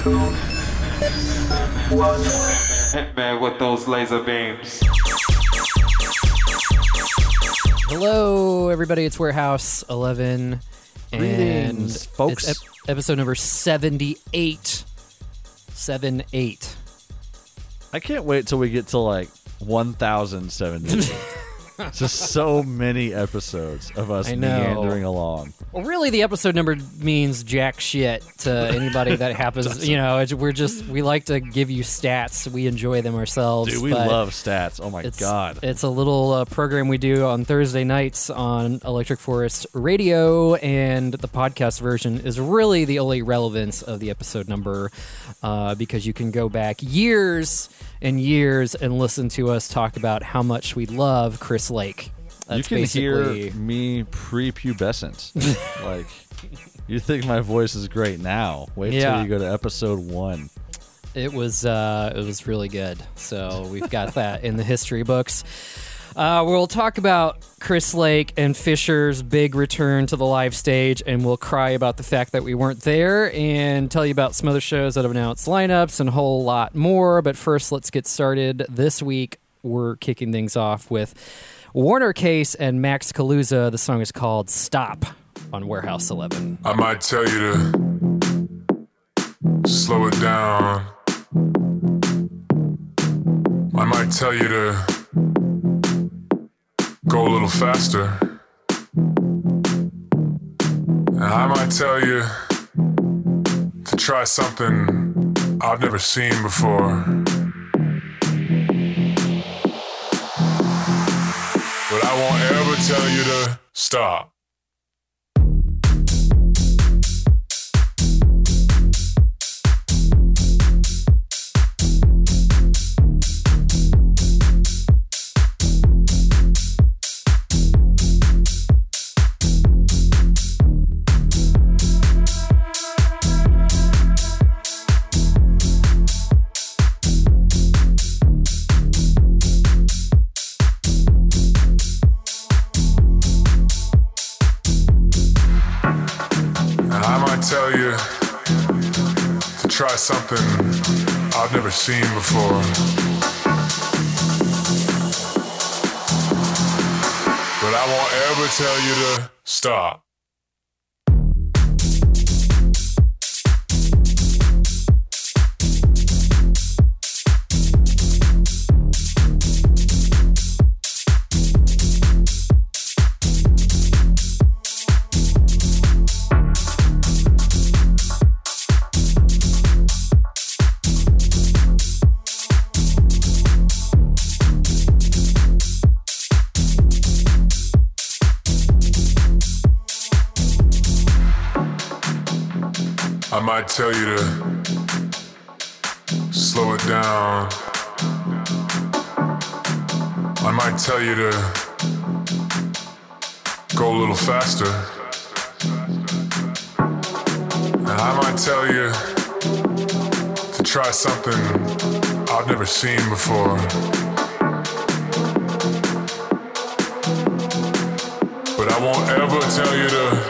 Hitman with those laser beams. Hello, everybody. It's Warehouse 11. Greetings, and folks. It's ep- episode number 78. 7 8. I can't wait till we get to like 1070. Just so many episodes of us I know. meandering along. Well, really, the episode number means jack shit to anybody that happens. you know, we're just, we like to give you stats. We enjoy them ourselves. Dude, we love stats. Oh my It's, god. It's a little uh, program we do on Thursday nights on Electric Forest Radio, and the podcast version is really the only relevance of the episode number uh, because you can go back years and years and listen to us talk about how much we love Chris Lake. you can basically hear me prepubescent. like you think my voice is great now. Wait Yeah. till you go to episode 1. It was uh, it was really good. So we've got that in the history books. Uh, we'll talk about Chris Lake and Fisher's big return to the live stage, and we'll cry about the fact that we weren't there, and tell you about some other shows that have announced lineups and a whole lot more. But first, let's get started. This week, we're kicking things off with Warner Case and Max Kaluza. The song is called "Stop" on Warehouse Eleven. I might tell you to slow it down. I might tell you to go a little faster. And I might tell you to try something I've never seen before. Tell you to stop. Never seen before. But I won't ever tell you to stop. Might tell you to slow it down. I might tell you to go a little faster. And I might tell you to try something I've never seen before. But I won't ever tell you to.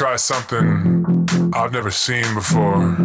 try something I've never seen before.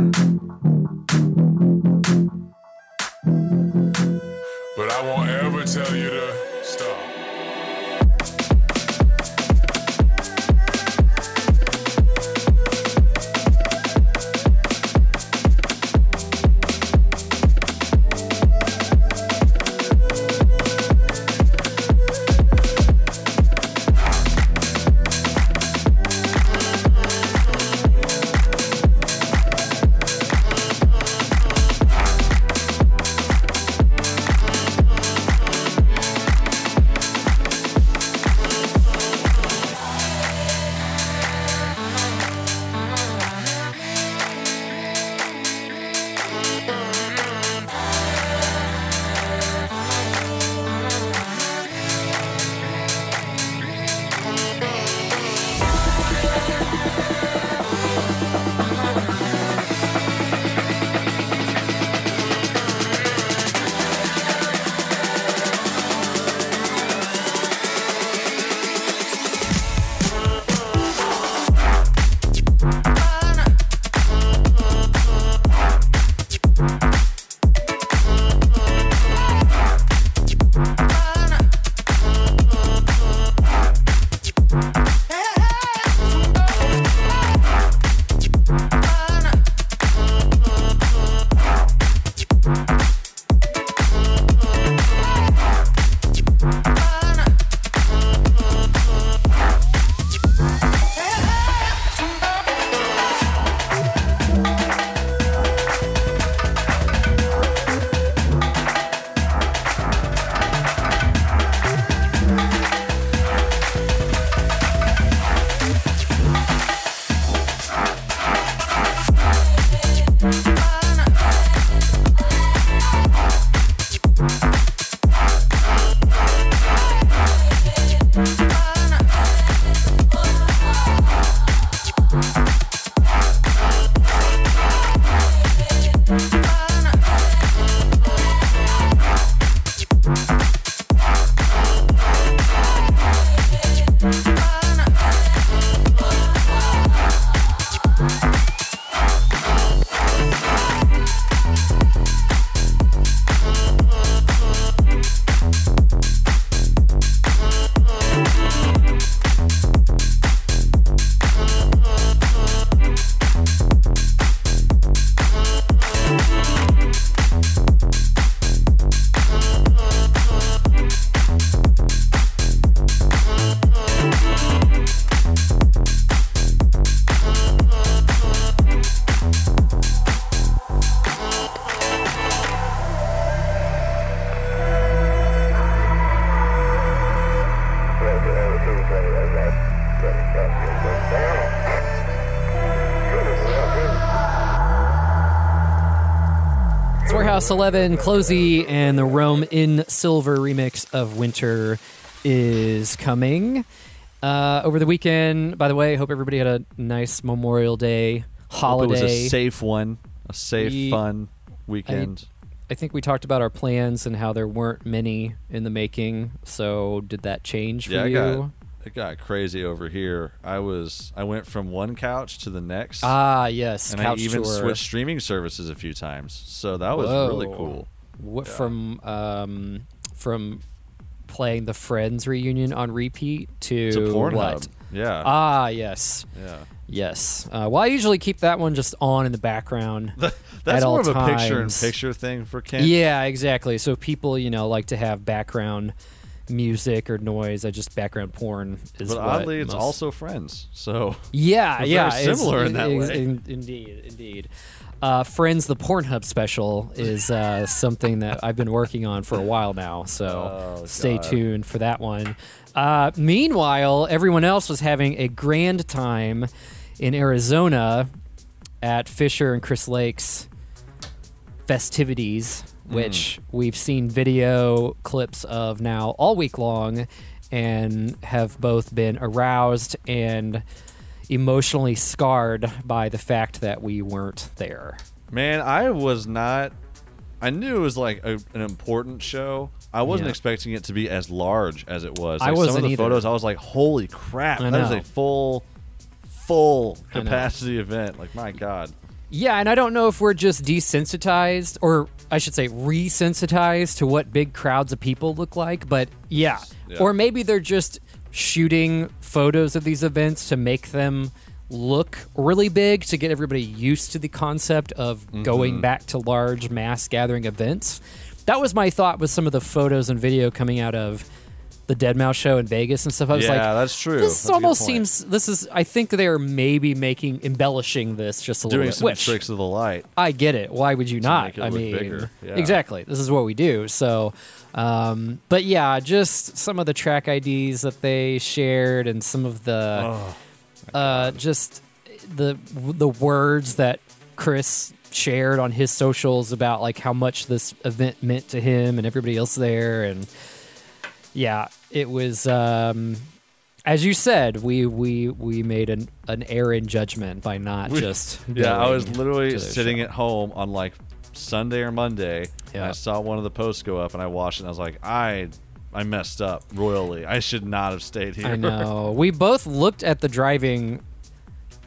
Warehouse 11, Closey, and the Rome in Silver remix of Winter is coming. Uh, over the weekend, by the way, hope everybody had a nice Memorial Day Hope holiday. It was a safe one, a safe, We- fun weekend. I think we talked about our plans and how there weren't many in the making. So, did that change for yeah, you? It got crazy over here. I was I went from one couch to the next, ah, yes. and I even tour. switched streaming services a few times. So that was really cool. What Yeah. from um, from playing the Friends reunion on repeat to, To Pornhub. Yeah, Ah, yes, yeah. yes. Uh, well, I usually keep that one just on in the background. That's more of a picture in picture thing for Ken. Yeah, exactly. So people, you know, like to have background music or noise. I just background porn is. But oddly, it's most- also friends. So yeah, yeah, similar in that way. in- indeed, indeed. Uh, Friends, the Pornhub special is uh, something that I've been working on for a while now. So Oh, stay God. tuned for that one. Uh, meanwhile, everyone else was having a grand time in Arizona at Fisher and Chris Lake's festivities, which mm. we've seen video clips of now all week long and have both been aroused and emotionally scarred by the fact that we weren't there. Man, I was not. I knew it was like a, an important show. I wasn't Yeah. expecting it to be as large as it was. I Like, some wasn't of the either. photos, I was like, "Holy crap! I That is a full, full capacity event." Like, my god. Yeah, and I don't know if we're just desensitized, or I should say resensitized to what big crowds of people look like, but yeah. Yeah. Or maybe they're just shooting photos of these events to make them look really big to get everybody used to the concept of Mm-hmm. going back to large mass gathering events. That was my thought with some of the photos and video coming out of the Deadmau5 show in Vegas and stuff. I was yeah, like, that's true. this That's almost seems. This is. I think they're maybe making embellishing this just a little bit. doing some tricks of the light. I get it. Why would you not? make it I mean. Yeah. exactly. This is what we do. So, um, but yeah, just some of the track IDs that they shared and some of the, uh, just the the words that Chris shared on his socials about like how much this event meant to him and everybody else there and yeah it was um as you said we we we made an an error in judgment by not We- just Yeah, I was literally sitting show. at home on like Sunday or Monday, and Yeah. I saw one of the posts go up, and I watched it. and I was like, I, I messed up royally. I should not have stayed here. I know. We both looked at the driving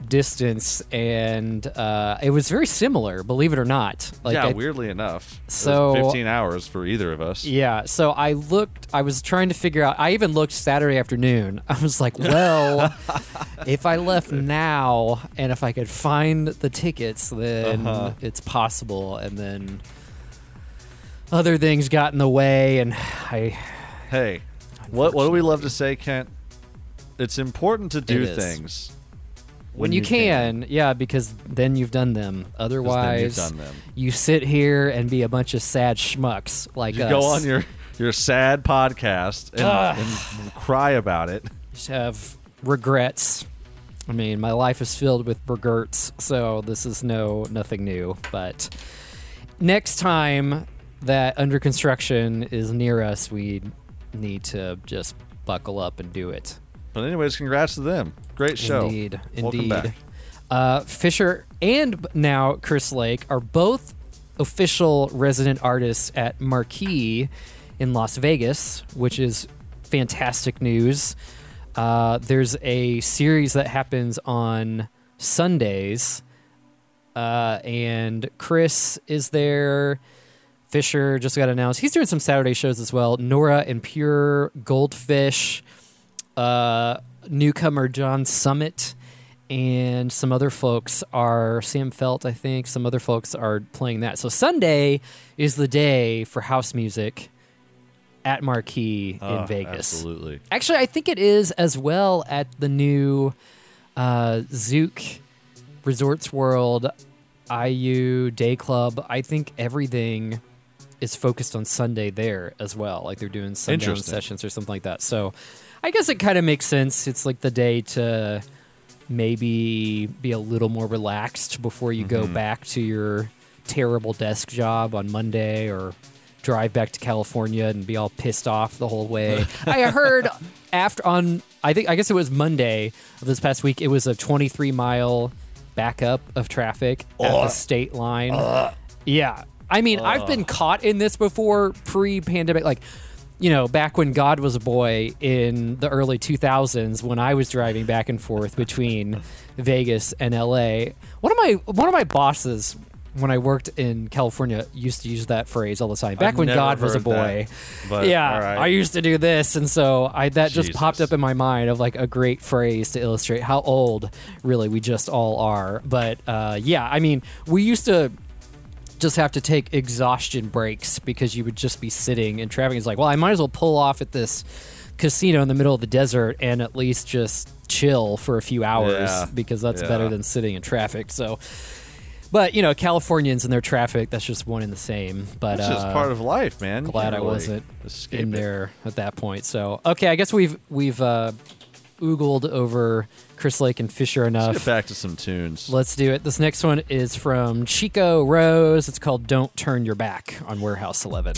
distance, and uh, it was very similar. Believe it or not. Like yeah, I- weirdly enough, So- 15 hours for either of us. Yeah. So I looked. I was trying to figure out. I even looked Saturday afternoon. I was like, well, if I left now, and if I could find the tickets, then Uh-huh. it's possible. And then other things got in the way, and I. Hey, what what do we love to say, Kent? It's important to do It things When, you, can, yeah, because then you've done them. Otherwise, done them. you sit here and be a bunch of sad schmucks like us. You us. go on your your sad podcast and, and cry about it. Just have regrets. I mean, my life is filled with regrets, so this is no nothing new. But next time that under construction is near us, we need to just buckle up and do it. But anyways, congrats to them. Great show. Indeed, Welcome indeed. back. Uh, Fisher and now Chris Lake are both official resident artists at Marquee in Las Vegas, which is fantastic news. Uh, there's a series that happens on Sundays, uh, and Chris is there. Fisher just got announced. He's doing some Saturday shows as well. Nora En Pure Goldfish uh, newcomer John Summit and some other folks are Sam Feldt, I think. Some other folks are playing that. So Sunday is the day for house music at Marquee Oh, in Vegas. Absolutely. Actually, I think it is as well at the new uh, Zouk Resorts World Ayu Day Club. I think everything is focused on Sunday there as well. Like they're doing sundown Interesting. sessions or something like that. So I guess it kind of makes sense. It's like the day to maybe be a little more relaxed before you go back to your terrible desk job on Monday or drive back to California and be all pissed off the whole way. I heard after on I think I guess it was Monday of this past week it was a 23 mile backup of traffic at the state line. Yeah. I mean, I've been caught in this before pre-pandemic like you know, back when God was a boy in the early 2000s when I was driving back and forth between Vegas and LA. One of my one of my bosses when I worked in California used to use that phrase all the time. Back I've when God was a boy. that, but, yeah, right. I used to do this and so I that just popped up in my mind of like a great phrase to illustrate how old really we just all are. But uh, yeah, I mean, we used to just have to take exhaustion breaks because you would just be sitting in traffic. It's like, well, I might as well pull off at this casino in the middle of the desert and at least just chill for a few hours Yeah. because that's Yeah. better than sitting in traffic. So, but you know, Californians and their traffic, that's just one and the same. But just uh, part of life, man. Glad I really wasn't in it. there at that point. So, okay, I guess we've we've uh, oogled over Chris Lake and Fisher enough. Let's get back to some tunes. Let's do it. This next one is from Chico Rose. It's called Don't Turn Your Back on Warehouse 11.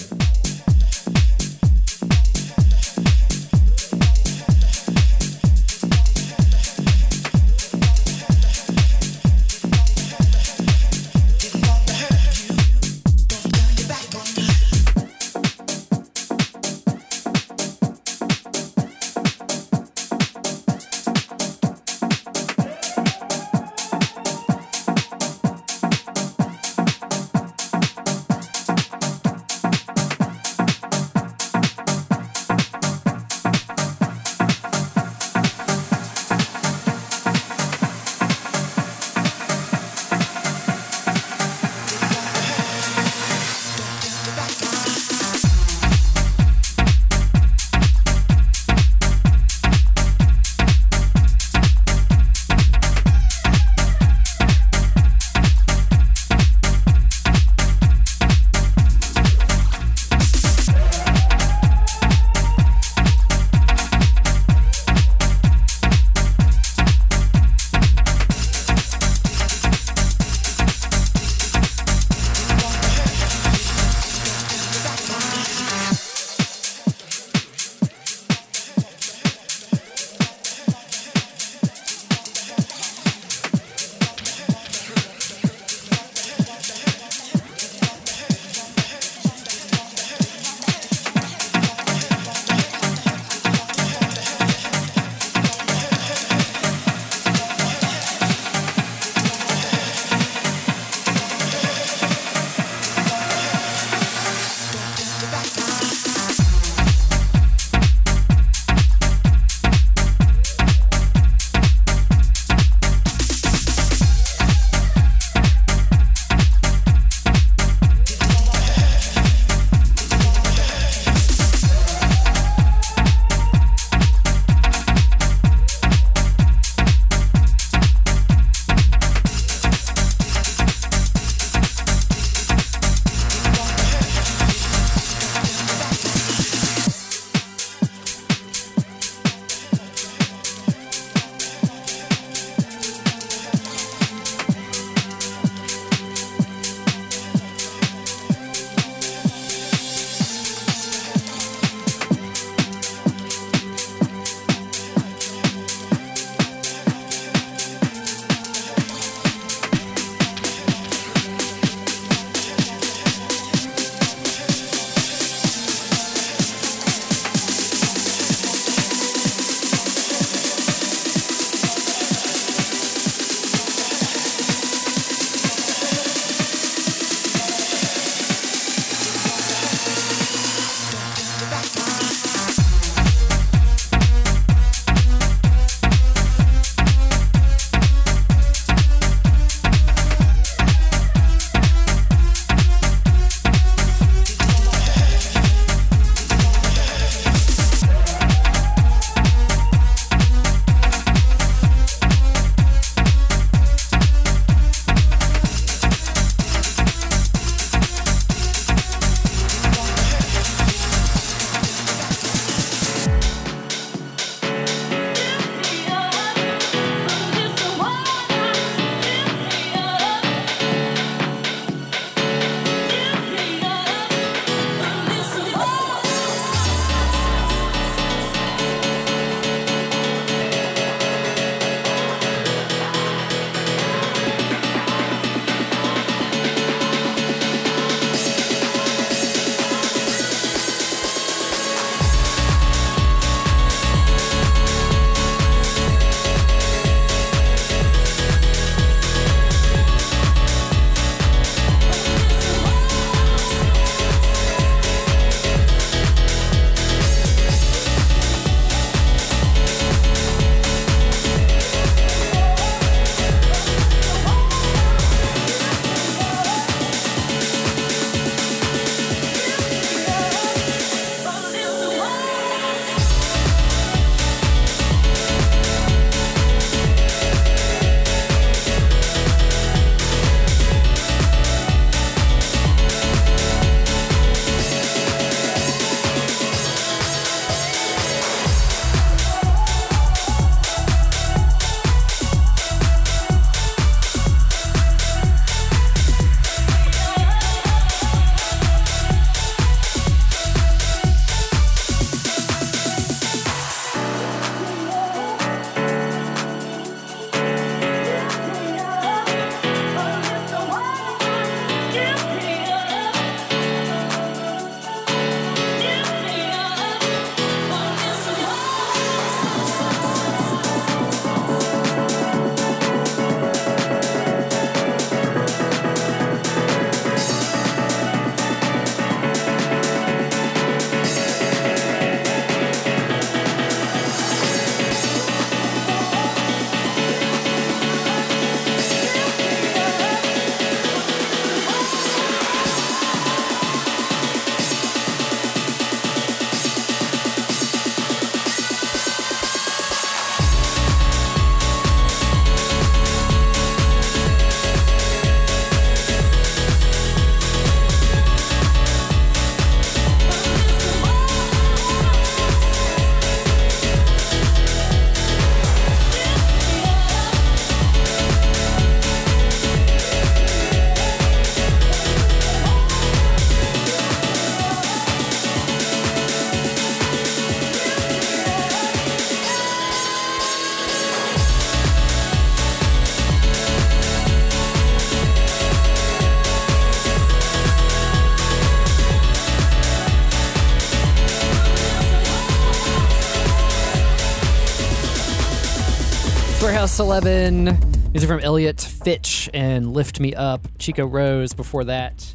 Eleven. These are from Elliot Fitch and Lift Me Up. Chico Rose before that.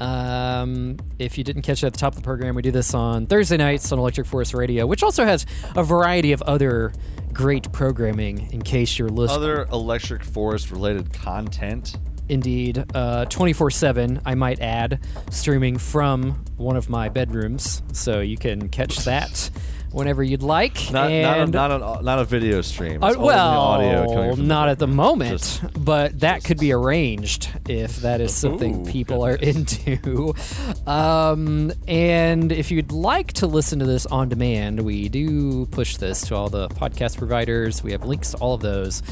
Um, if you didn't catch it at the top of the program, we do this on Thursday nights on Electric Forest Radio, which also has a variety of other great programming in case you're listening. Other Electric Forest related content. Indeed. Uh, 24 uh, 7, I might add, streaming from one of my bedrooms. So you can catch that whenever you'd like. Not and not a, not, a, not a video stream. Uh, It's only the well, not at the moment, Just- but that could be arranged if that is something Ooh, people are into. Um, and if you'd like to listen to this on demand, we do push this to all the podcast providers. We have links to all of those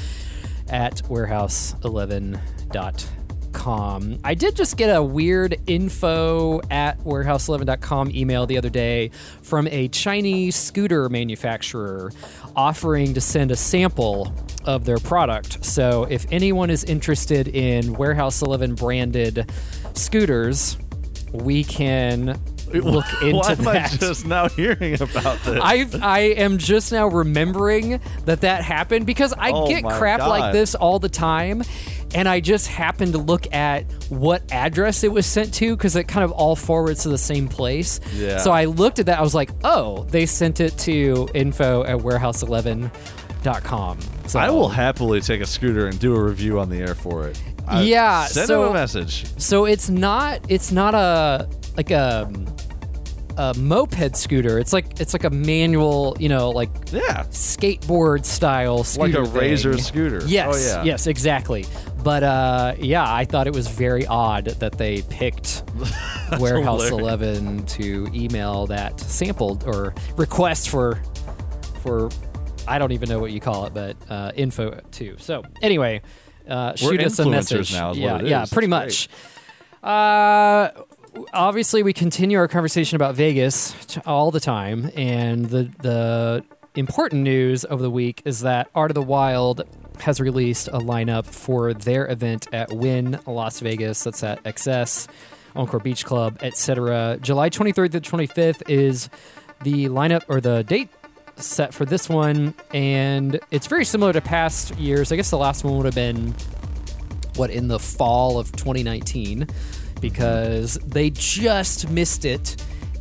at warehouse11.com. I did just get a weird info at warehouse11.com email the other day from a Chinese scooter manufacturer offering to send a sample of their product. So if anyone is interested in Warehouse 11 branded scooters, we can look into Why am I that. just now hearing about this? I I am just now remembering that that happened because I Oh get crap like this all the time, and I just happened to look at what address it was sent to because it kind of all forwards to the same place. Yeah. So I looked at that. I was like, oh, they sent it to info at warehouse11.com. So I will happily take a scooter and do a review on the air for it. I- Yeah, send so- them a message. So it's not it's not a like a a moped scooter. It's like it's like a manual, you know, like Yeah, skateboard style like scooter. a razor scooter. Yes, oh, yeah. yes, exactly. But uh, yeah, I thought it was very odd that they picked Warehouse hilarious. 11 to email that sample or request for for I don't even know what you call it, but uh, info too. So anyway, uh, shoot us a message. now is what yeah, yeah, pretty It's much. Uh, obviously, we continue our conversation about Vegas all the time, and the the important news of the week is that Art of the Wild has released a lineup for their event at Wynn Las Vegas. That's at XS, Encore Beach Club, etc. July 23rd to 25th is the lineup or the date set for this one, and it's very similar to past years. I guess the last one would have been what in the fall of 2019 because they just missed it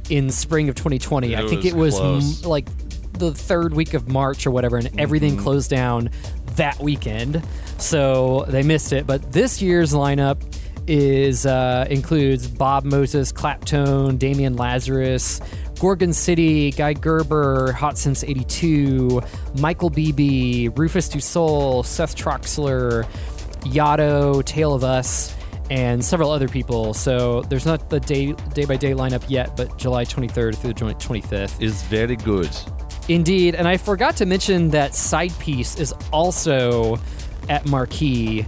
in spring of 2020. I think was it was close. m- like the third week of March or whatever, and everything Mm-hmm. closed down that weekend. So they missed it. But this year's lineup is uh, includes Bob Moses, Claptone, Damian Lazarus, Gorgon City, Guy Gerber, Hot Since 82, Michael Bibi, Rufus Du Sol, Seth Troxler, Yotto, Tale of Us, and several other people. So there's not the day day by day lineup yet, but July 23rd through the 25th. Is very good. Indeed, and I forgot to mention that Side Piece is also at Marquee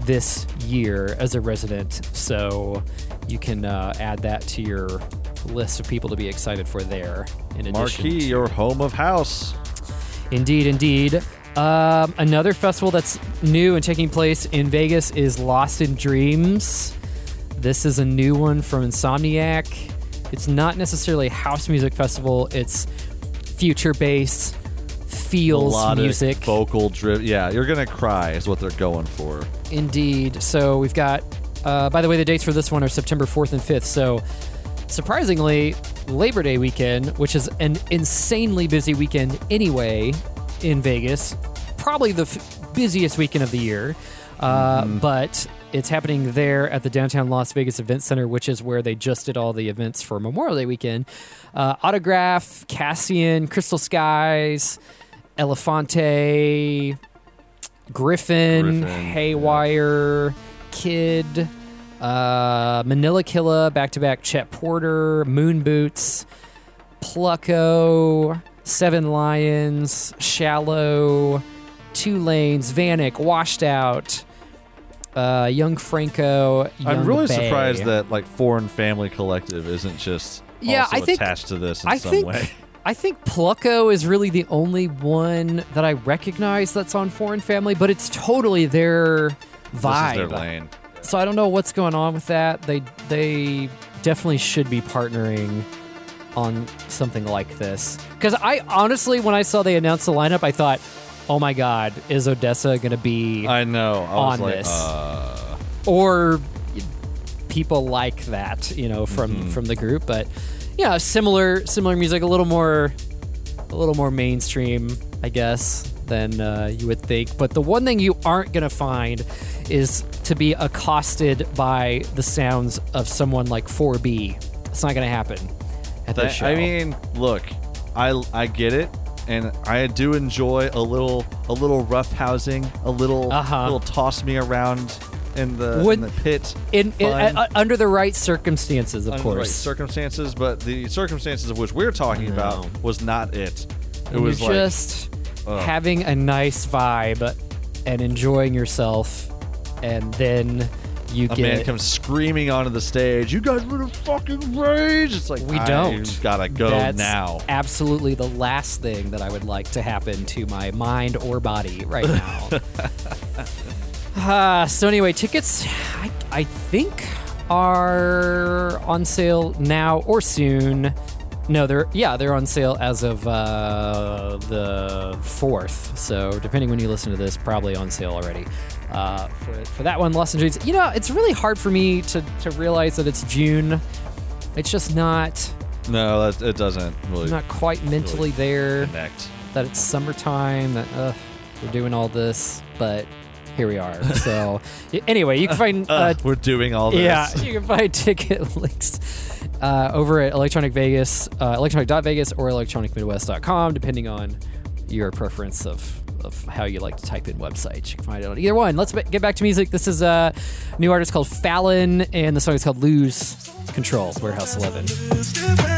this year as a resident, so you can uh, add that to your list of people to be excited for there. In addition, Marquee, to- your home of house. Indeed, indeed. Um, another festival that's new and taking place in Vegas is Lost in Dreams. This is a new one from Insomniac. It's not necessarily a house music festival, it's future based, feels Melodic, music. vocal driven. Yeah, you're gonna cry is what they're going for. Indeed. So we've got, uh, by the way, the dates for this one are September 4th and 5th. So surprisingly, Labor Day weekend, which is an insanely busy weekend anyway in Vegas, probably the f- busiest weekend of the year. Uh, But it's happening there at the downtown Las Vegas Event Center, which is where they just did all the events for Memorial Day weekend. Uh, Autograf, Cassian, Crystal Skies, Elephante, Gryffin, Gryffin, Haywyre, Kid, uh, Manila Killa, back to back Chet Porter, Moon Boots, Pluko, Seven Lions, Shallou, Two Lanes, Vanic, Washed Out, uh, Young Franco. I'm really Bay. surprised that like Foreign Family Collective isn't just Yeah, I think- attached to this in I some think way. I think Pluko is really the only one that I recognize that's on Foreign Family, but it's totally their vibe. This is their lane. So I don't know what's going on with that. They they definitely should be partnering on something like this. Because I honestly, when I saw they announced the lineup, I thought, oh my God, is ODESZA going to be I know. I was on like, this? uh, or people like that, you know, from Mm-hmm. from the group. But yeah, similar similar music, a little more a little more mainstream, I guess, than uh, you would think. But the one thing you aren't gonna find is to be accosted by the sounds of someone like 4B. It's not gonna happen at that, show. I mean, look, I I get it, and I do enjoy a little a little rough housing, a little Uh-huh. little toss me around in the, in the pit. in, in fun. uh, under the right circumstances, of under the right course. circumstances, but the circumstances of which we're talking about was not it. It And was you're like just ugh. having a nice vibe and enjoying yourself, and then you a get man comes screaming onto the stage. You guys would have fucking rage. It's like We don't. gotta go That's now. Absolutely the last thing that I would like to happen to my mind or body right now. uh, so anyway, tickets I, I think are on sale now or soon. No, they're yeah, they're on sale as of uh, the fourth. So depending when you listen to this, probably on sale already. Uh, for, for that one, Lost in Dreams. You know, it's really hard for me to to realize that it's June. It's just not No, that, it doesn't really I'm not quite mentally there connect. that it's summertime that uh, we're doing all this but here we are so anyway you can find uh, Uh, we're doing all this. yeah you can find ticket links uh, over at electronic vegas uh, electronic.vegas or electronicmidwest.com depending on your preference of of how you like to type in websites. You can find it on either one. Let's get back to music. This is a new artist called fallon and the song is called lose control warehouse 11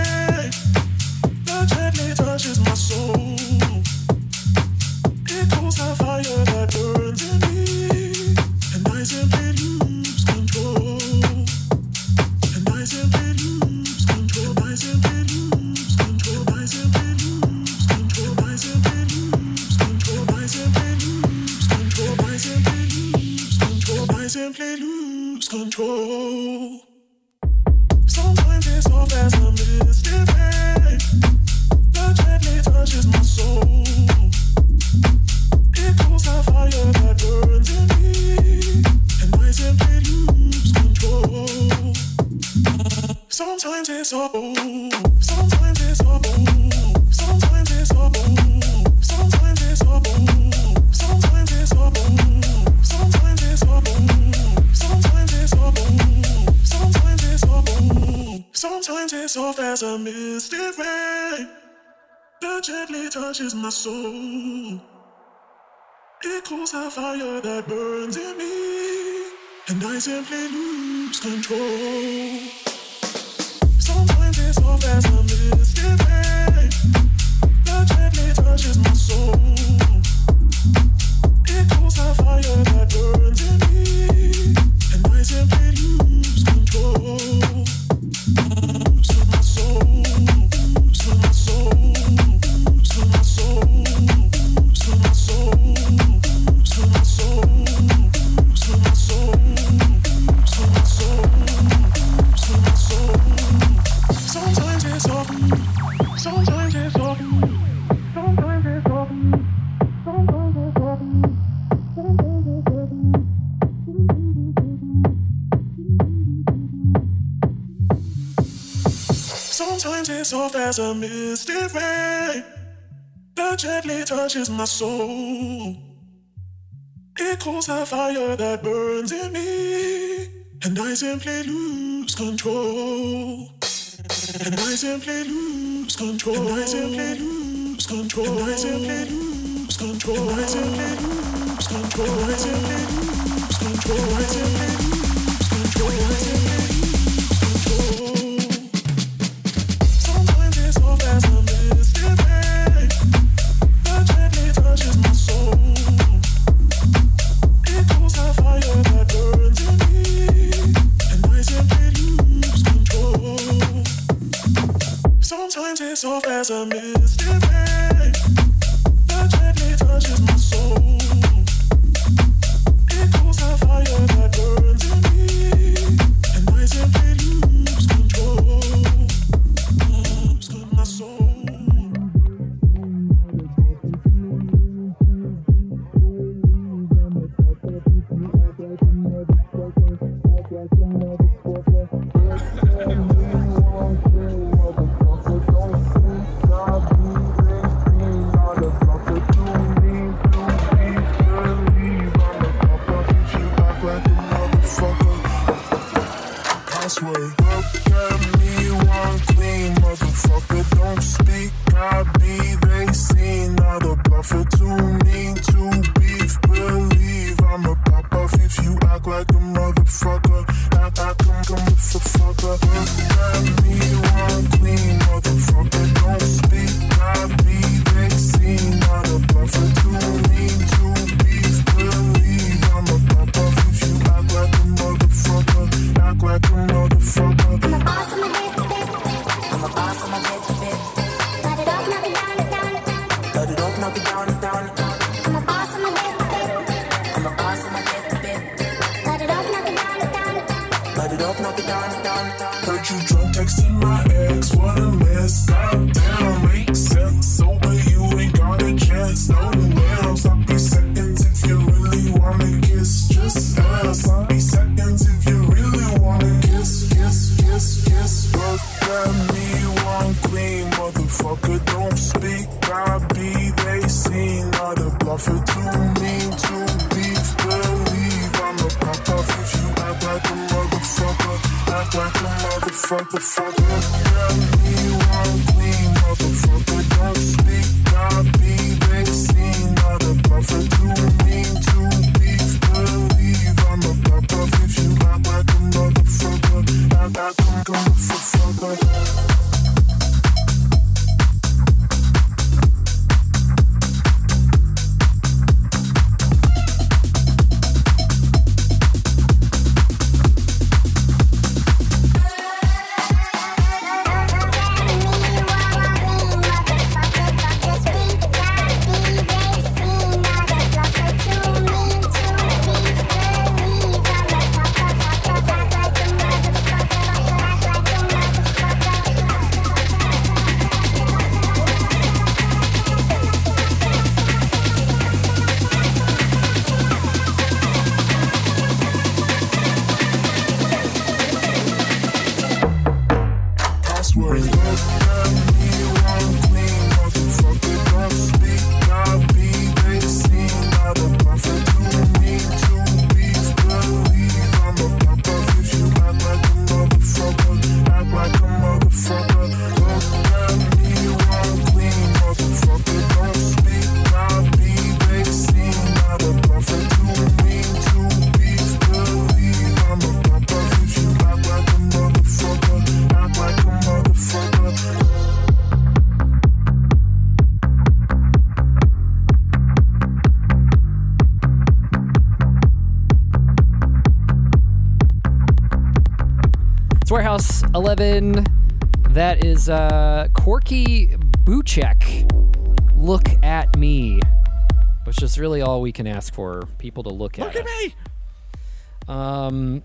gently touches my soul. It cools a fire that burns in me, and I simply lose control. Sometimes it's as a misty rain that gently touches my soul. It cools a fire that burns in me, and I simply lose control. Lose my soul, lose my soul, soft as a misty rain that gently touches my soul. It cools a fire that burns in me, and I simply lose control. And I simply lose control. And I simply lose control. And I simply lose control. And I simply lose control. And I simply lose control. And I simply lose control. At all we can ask for people to look at. Look at us. me. Um,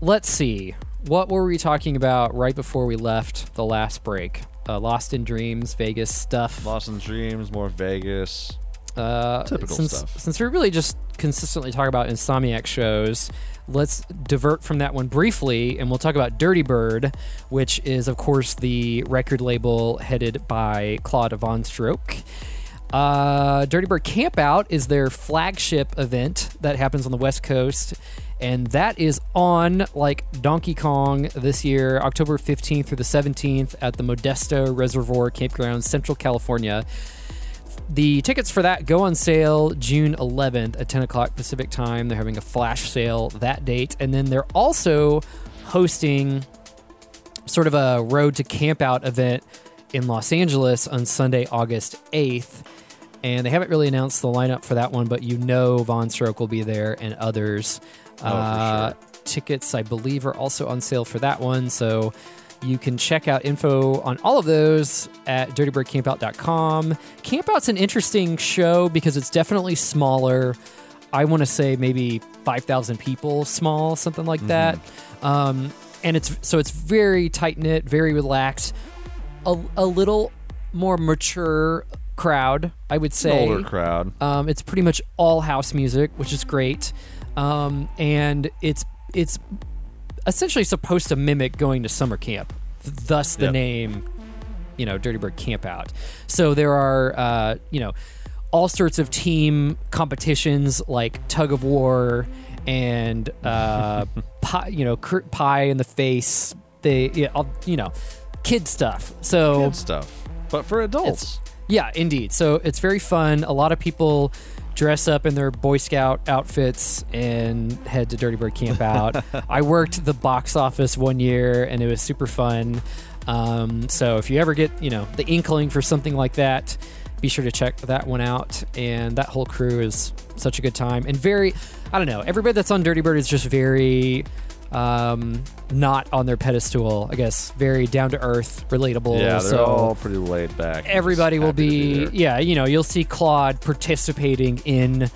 let's see. What were we talking about right before we left the last break? Uh, Lost in Dreams, Vegas stuff. Lost in Dreams, more Vegas. Uh, Typical since, stuff. Since we really just consistently talk about Insomniac shows, let's divert from that one briefly, and we'll talk about Dirty Bird, which is, of course, the record label headed by Claude Von Stroke. Uh, Dirty Bird Campout is their flagship event that happens on the West Coast, and that is on like Donkey Kong this year, October 15th through the 17th at the Modesto Reservoir Campground, Central California. The tickets for that go on sale June 11th at 10 o'clock Pacific time. They're having a flash sale that date. And then they're also hosting sort of a road to campout event in Los Angeles on Sunday, August 8th. And they haven't really announced the lineup for that one, but you know Von Stroke will be there and others. Oh, Uh, Tickets, I believe, are also on sale for that one. So you can check out info on all of those at dirtybirdcampout.com. Campout's an interesting show because it's definitely smaller. I want to say maybe 5,000 people small, something like that. Um, and it's so it's very tight knit, very relaxed, a, a little more mature crowd, I would An say. older crowd. Um, it's pretty much all house music, which is great, um, and it's it's essentially supposed to mimic going to summer camp. Th- Thus, the Yep. name, you know, Dirty Bird Camp Out. So there are, uh, you know, all sorts of team competitions like tug of war and uh, pie, you know, pie in the face. They, yeah, you know, kid stuff. So Kid stuff. But for adults. Yeah, indeed. So it's very fun. A lot of people dress up in their Boy Scout outfits and head to Dirty Bird Camp Out. I worked the box office one year and it was super fun. Um, so if you ever get, you know, the inkling for something like that, be sure to check that one out. And that whole crew is such a good time and very, I don't know, everybody that's on Dirty Bird is just very um, not on their pedestal. I guess very down to earth, relatable. Yeah, they're so all pretty laid back. everybody will to be, yeah you know you'll see claude participating in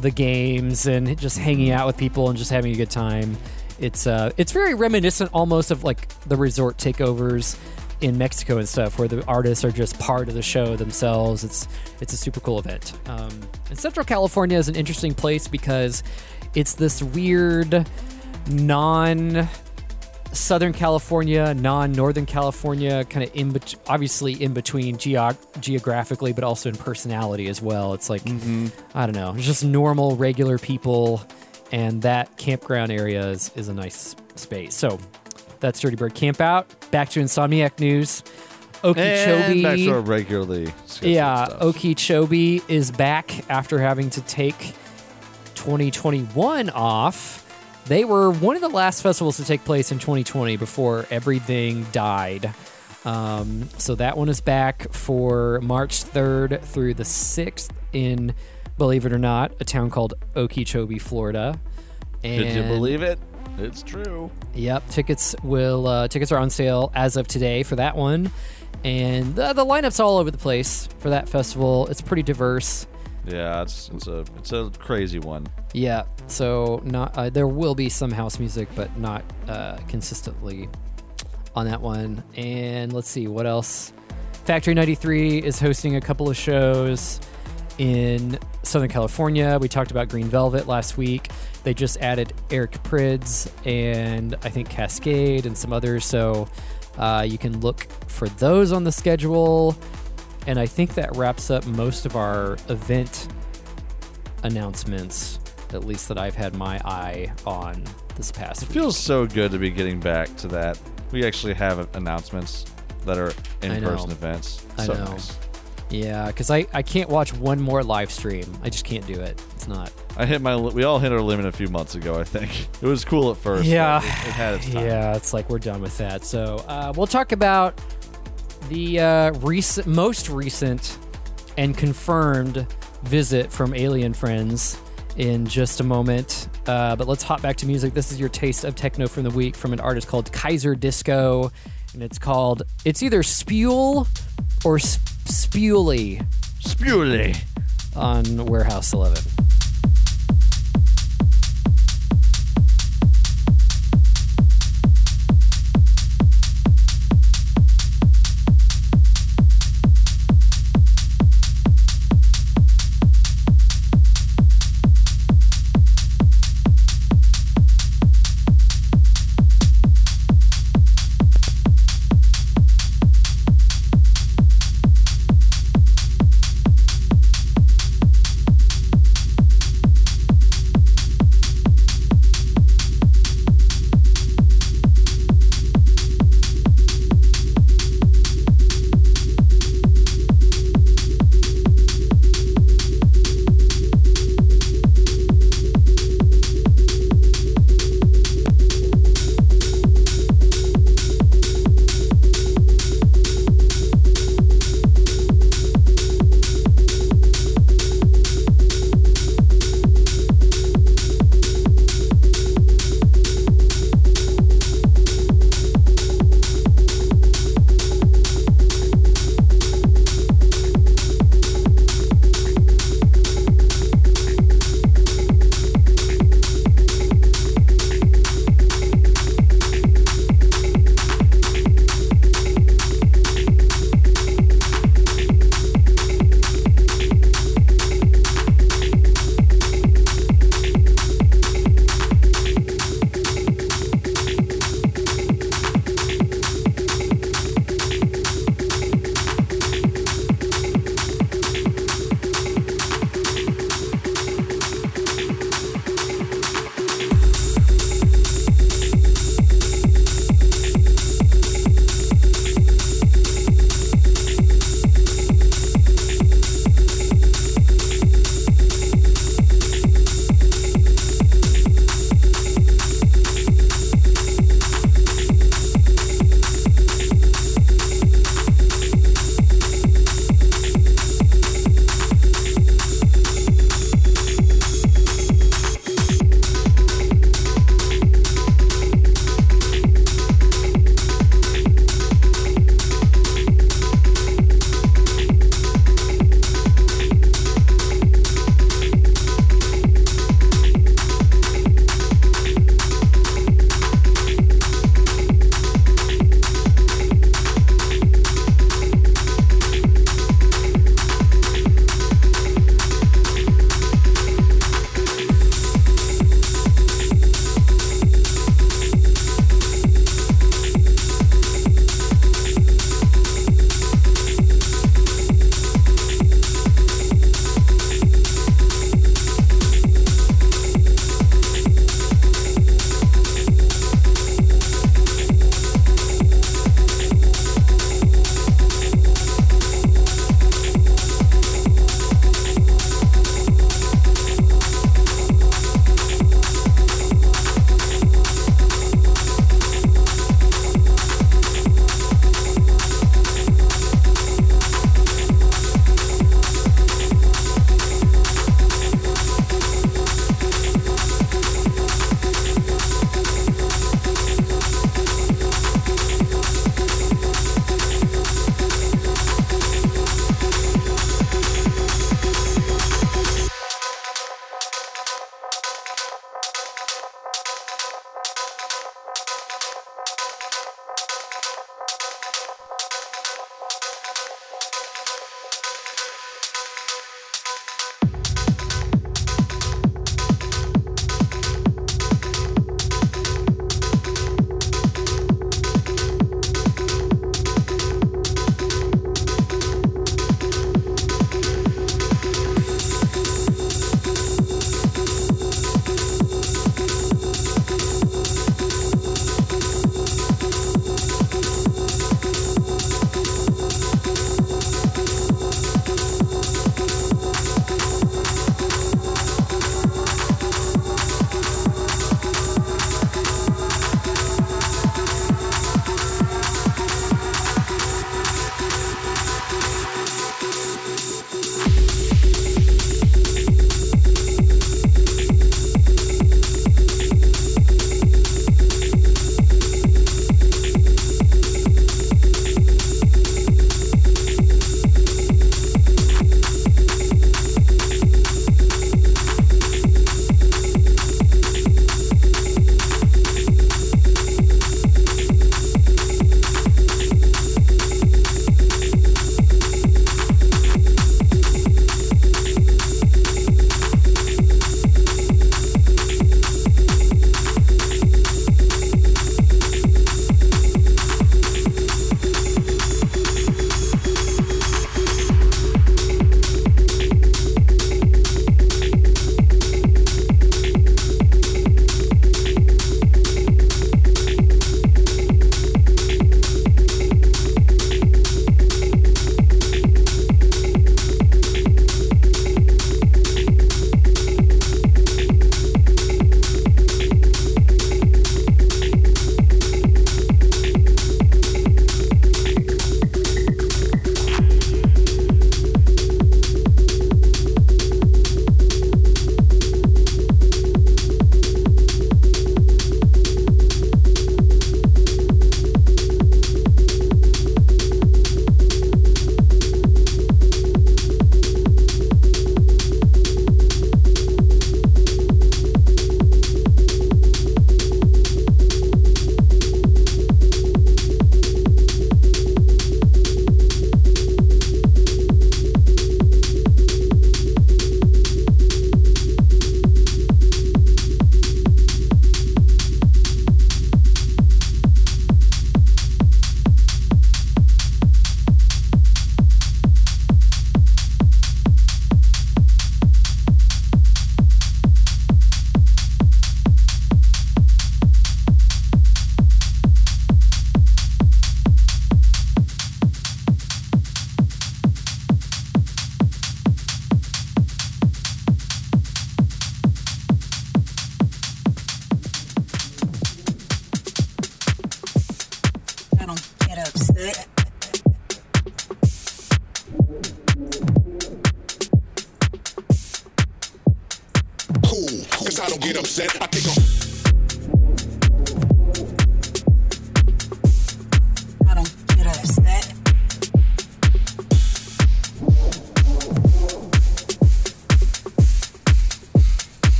the games and just hanging out with people and just having a good time it's uh it's very reminiscent almost of like the resort takeovers in mexico and stuff where the artists are just part of the show themselves it's it's a super cool event um, and central california is an interesting place because it's this weird non Southern California, non-Northern California, kind of in bet- obviously in between geog- geographically, but also in personality as well. It's like mm-hmm. I don't know, just normal, regular people, and that campground area is, is a nice space. So that's Dirty Bird Camp Out. Back to Insomniac news. Okeechobee. And back to our regularly yeah, stuff. Okeechobee is back after having to take 2021 off. They were one of the last festivals to take place in 2020 before everything died. Um, so that one is back for March 3rd through the 6th in, believe it or not, a town called Okeechobee, Florida. And Could you believe it? It's true. Yep, tickets will uh, tickets are on sale as of today for that one, and the, the lineup's all over the place for that festival. It's pretty diverse. Yeah, it's it's a it's a crazy one. Yeah, so not uh, there will be some house music, but not uh, consistently on that one. And let's see what else. Factory 93 is hosting a couple of shows in Southern California. We talked about Green Velvet last week. They just added Eric Prydz and I think Kaskade and some others. So uh, you can look for those on the schedule. And I think that wraps up most of our event announcements, at least that I've had my eye on this past It week. feels so good to be getting back to that. We actually have announcements that are in-person events. I so know. nice. Yeah, because I, I can't watch one more live stream. I just can't do it. It's not. I hit my. We all hit our limit a few months ago. I think it was cool at first. Yeah. it, it had its time. Yeah, it's like we're done with that. So uh, we'll talk about the uh, recent, most recent and confirmed visit from Alien Friends in just a moment. Uh, but let's hop back to music. This is your taste of techno from the week from an artist called Kaiserdisco. And it's called, it's either Spuel or Spuley. Spuley. On Warehouse 11.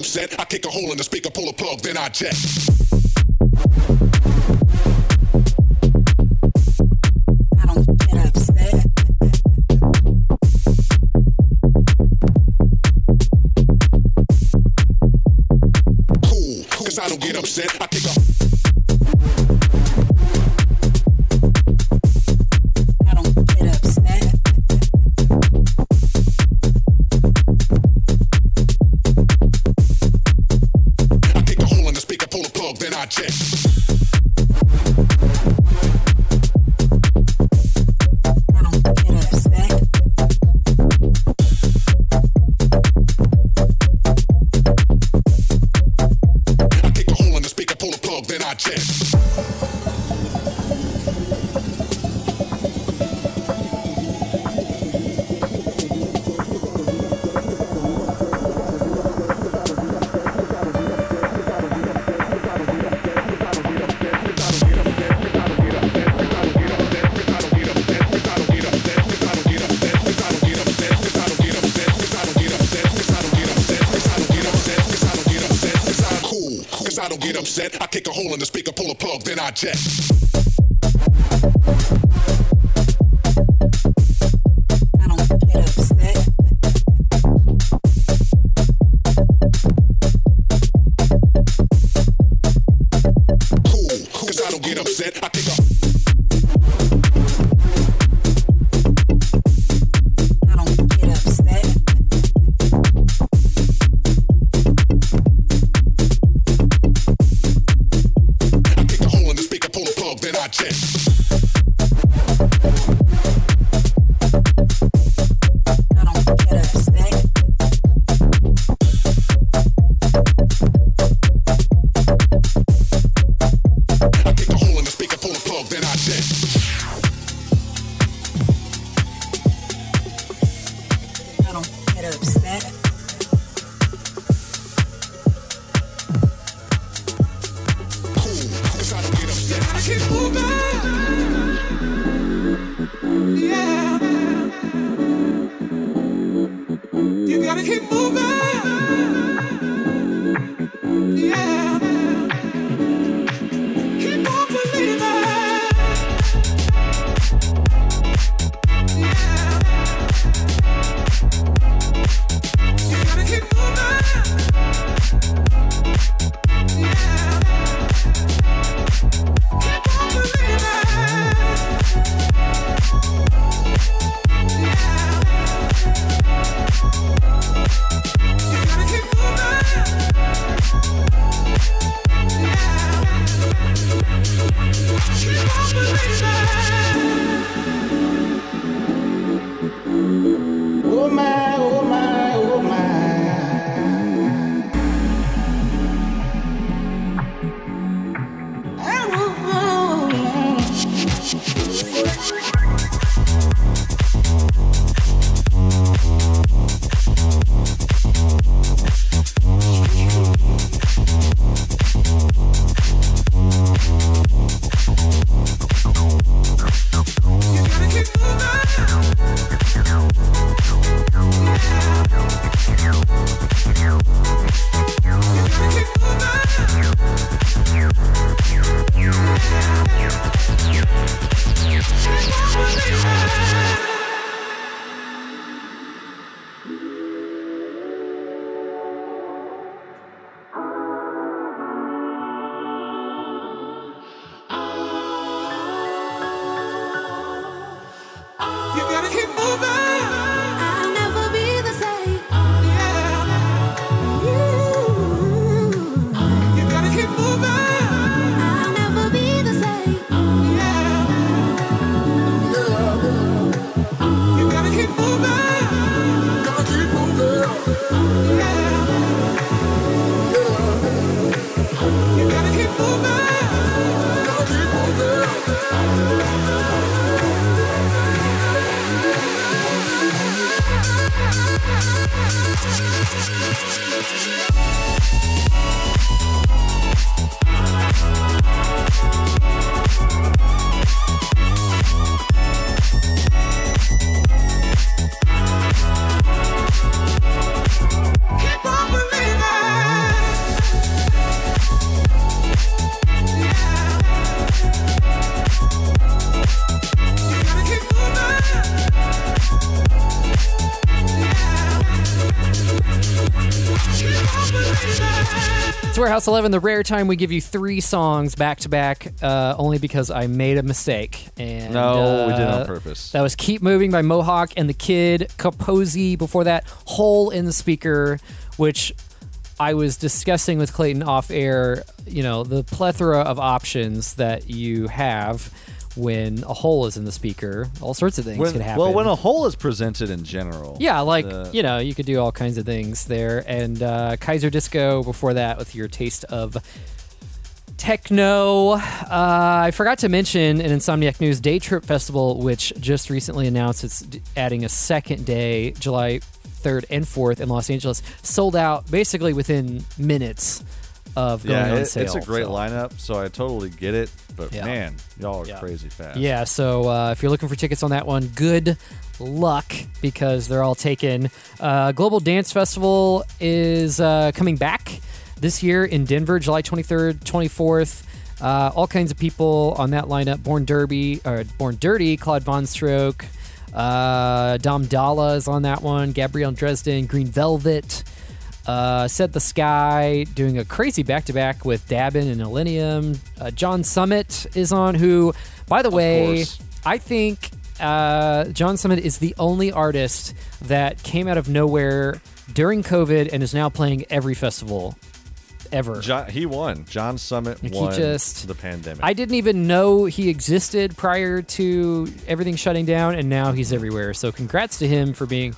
upset. I kick a hole in the speaker, pull a plug, then I jet. check. Warehouse 11, the rare time we give you three songs back to back, uh, only because I made a mistake. And No, we did uh, on purpose. That was Keep Moving by Mohawk and the Kid, Kaposi before that, Hole in the Speaker, which I was discussing with Clayton off air, you know, the plethora of options that you have when a hole is in the speaker. All sorts of things When- can happen. well, when a hole is presented in general. Yeah, like uh, you know, you could do all kinds of things there. And uh, Kaiserdisco before that with your taste of techno. Uh, I forgot to mention in Insomniac News Day Trip Festival, which just recently announced it's adding a second day, July 3rd and 4th in Los Angeles, sold out basically within minutes of going yeah, on it- sale. it's a great so. lineup, so I totally get it. But Yeah. man, y'all are Yeah. crazy fast. Yeah, so uh, if you're looking for tickets on that one, good luck because they're all taken. Uh, Global Dance Festival is uh, coming back this year in Denver, July 23rd, 24th. Uh, all kinds of people on that lineup: Born Derby, or Born Dirty, Claude Von Stroke, uh, Dom Dalla is on that one. Gabrielle Dresden, Green Velvet. Uh, Said the Sky doing a crazy back to back with Dabin and Illenium. Uh, John Summit is on, who, by the way. I think uh, John Summit is the only artist that came out of nowhere during COVID and is now playing every festival ever. John, he won. John Summit Like, won just- the pandemic. I didn't even know he existed prior to everything shutting down, and now he's everywhere. So, congrats to him for being,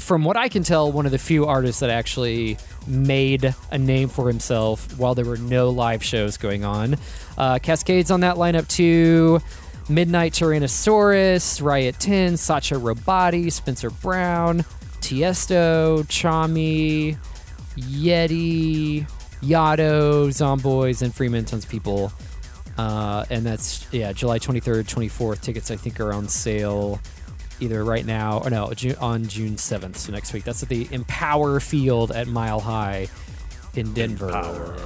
from what I can tell, one of the few artists that actually made a name for himself while there were no live shows going on. Uh, Kaskade's on that lineup too. Midnight Tyrannosaurus, Riot 10, Sacha Robotti, Spencer Brown, Tiesto, Tchami, Yeti, Yado, Zomboys, and Freeman, tons of people. Uh, and that's, yeah, July 23rd, 24th. Tickets, I think, are on sale either right now or no, Ju- on June 7th, so next week. That's at the Empower Field at Mile High in Denver.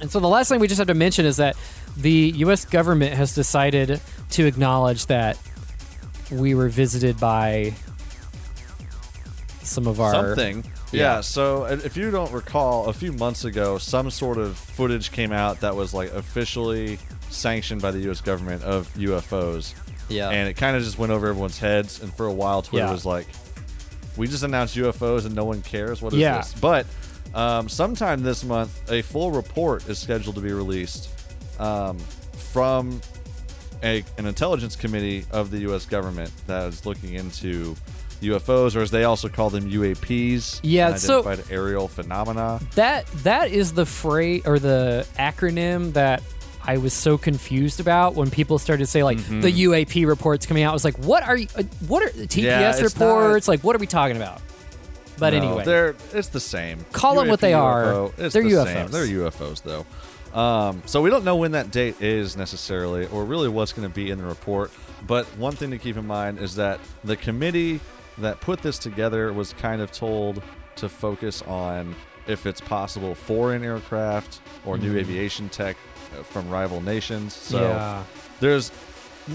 And so the last thing we just have to mention is that the U.S. government has decided to acknowledge that we were visited by some of our Something. Yeah. Yeah. So uh, if you don't recall, a few months ago, some sort of footage came out that was like officially sanctioned by the U.S. government of UFOs. Yeah. And it kind of just went over everyone's heads. And for a while, Twitter Yeah. was like, "We just announced UFOs and no one cares. What is Yeah. this?" But um, sometime this month, a full report is scheduled to be released um, from a, an intelligence committee of the U.S. government that is looking into UFOs, or as they also call them, UAPs. Yeah, so- aerial phenomena. That that is the phrase or the acronym that I was so confused about when people started to say like Mm-hmm. the UAP reports coming out. I was like, what are you? uh, What are the TPS Yeah, reports? Like, what are we talking about? But No, anyway, they're it's the same. Call them what UAP, they are. UFO, it's They're the UFOs. Same. They're UFOs though. Um, so we don't know when that date is necessarily, or really what's going to be in the report. But one thing to keep in mind is that the committee that put this together was kind of told to focus on if it's possible foreign aircraft or new aviation tech from rival nations. So. Yeah. there's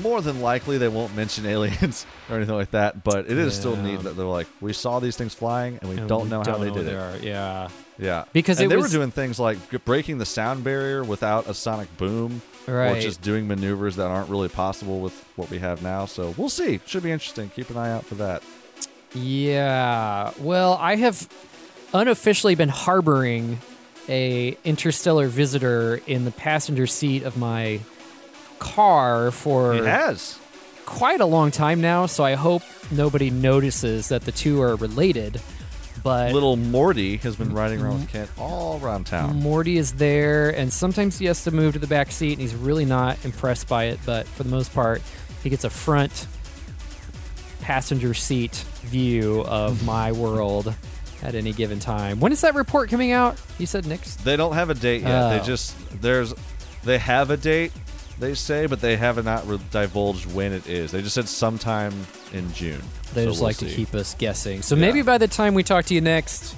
more than likely they won't mention aliens or anything like that, but it is still neat that they're like, we saw these things flying and we and don't we know how they know did what it. are. Yeah, Yeah, Because they was- were doing things like breaking the sound barrier without a sonic boom, or just doing maneuvers that aren't really possible with what we have now. So we'll see. Should be interesting. Keep an eye out for that. yeah. Well, I have unofficially been harboring a interstellar visitor in the passenger seat of my car for It has. quite a long time now, so I hope nobody notices that the two are related. But Little Morty has been riding around with Kent all around town. Morty is there, and sometimes he has to move to the back seat, and he's really not impressed by it. But for the most part, he gets a front passenger seat view of my world at any given time. When is that report coming out? You said next. They don't have a date yet. They Oh. just there's they have a date. They say, but they have not re- divulged when it is. They just said sometime in June. They So just we'll like to keep us guessing. So maybe by the time we talk to you next,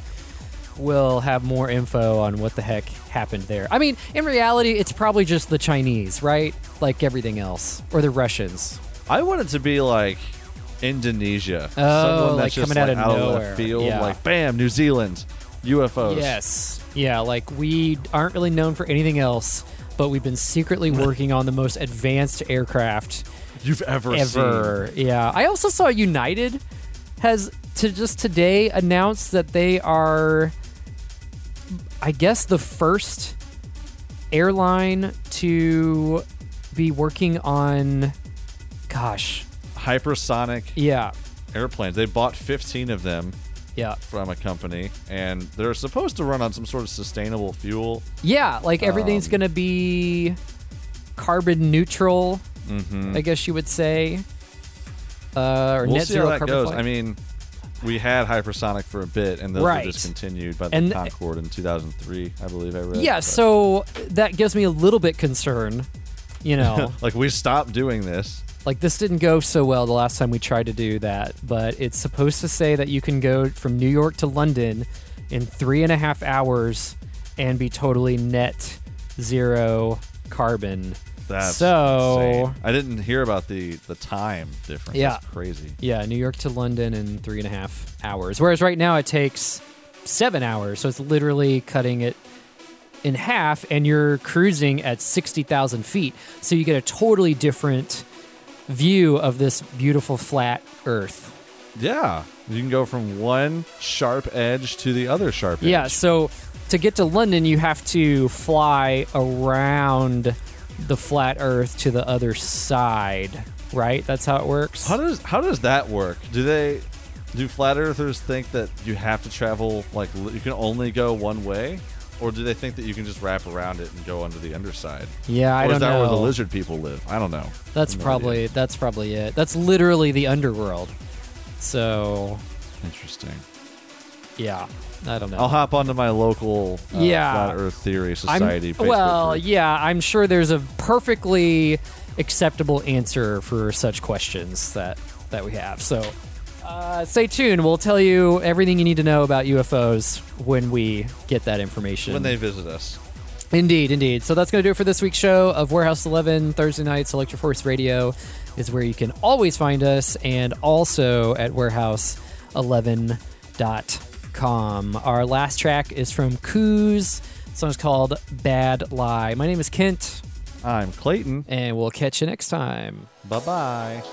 we'll have more info on what the heck happened there. I mean, in reality, it's probably just the Chinese, right? Like everything else, or the Russians. I want it to be like Indonesia. Oh, Someone like that's just coming out like of out nowhere. left field, Yeah. like bam, New Zealand. UFOs. Yes. Yeah, like we aren't really known for anything else, but we've been secretly working on the most advanced aircraft You've ever, ever. Yeah. I also saw United has to just today announced that they are I guess the first airline to be working on gosh. Hypersonic Yeah. airplanes. They bought 15 of them Yeah. from a company, and they're supposed to run on some sort of sustainable fuel. Yeah, like everything's Um, going to be carbon neutral, Mm-hmm. I guess you would say. Uh, or We'll net see zero how that goes. flight. I mean, we had hypersonic for a bit, and those Right. were discontinued by the And- Concorde in 2003, I believe I read. yeah, but- so that gives me a little bit concern. You know, like we stopped doing this. Like this didn't go so well the last time we tried to do that, but it's supposed to say that you can go from New York to London in three and a half hours and be totally net zero carbon. That's So- insane. I didn't hear about the the time difference. Yeah. That's crazy. Yeah, New York to London in three and a half hours. Whereas right now it takes seven hours. So it's literally cutting it in half, and you're cruising at 60,000 feet. So you get a totally different view of this beautiful flat Earth. Yeah, you can go from one sharp edge to the other sharp edge. Yeah, so to get to London, you have to fly around the flat Earth to the other side, right? That's how it works. How does how does that work? Do they do flat earthers think that you have to travel like you can only go one way, or do they think that you can just wrap around it and go under the underside? Yeah, I or don't know. is that know. where the lizard people live? I don't know. That's No probably idea. that's probably it. That's literally the underworld. So interesting. yeah, I don't know. I'll hop onto my local uh, Yeah. flat Earth Theory Society. Facebook well, group. yeah, I'm sure there's a perfectly acceptable answer for such questions that that we have. So uh, stay tuned. We'll tell you everything you need to know about UFOs when we get that information. when they visit us. Indeed, indeed. So that's going to do it for this week's show of Warehouse 11. Thursday nights, Electro Force Radio is where you can always find us, and also at warehouse11.com. Our last track is from Coos. The song's called Bad Lie. My name is Kent, I'm Clayton. and we'll catch you next time. Bye bye.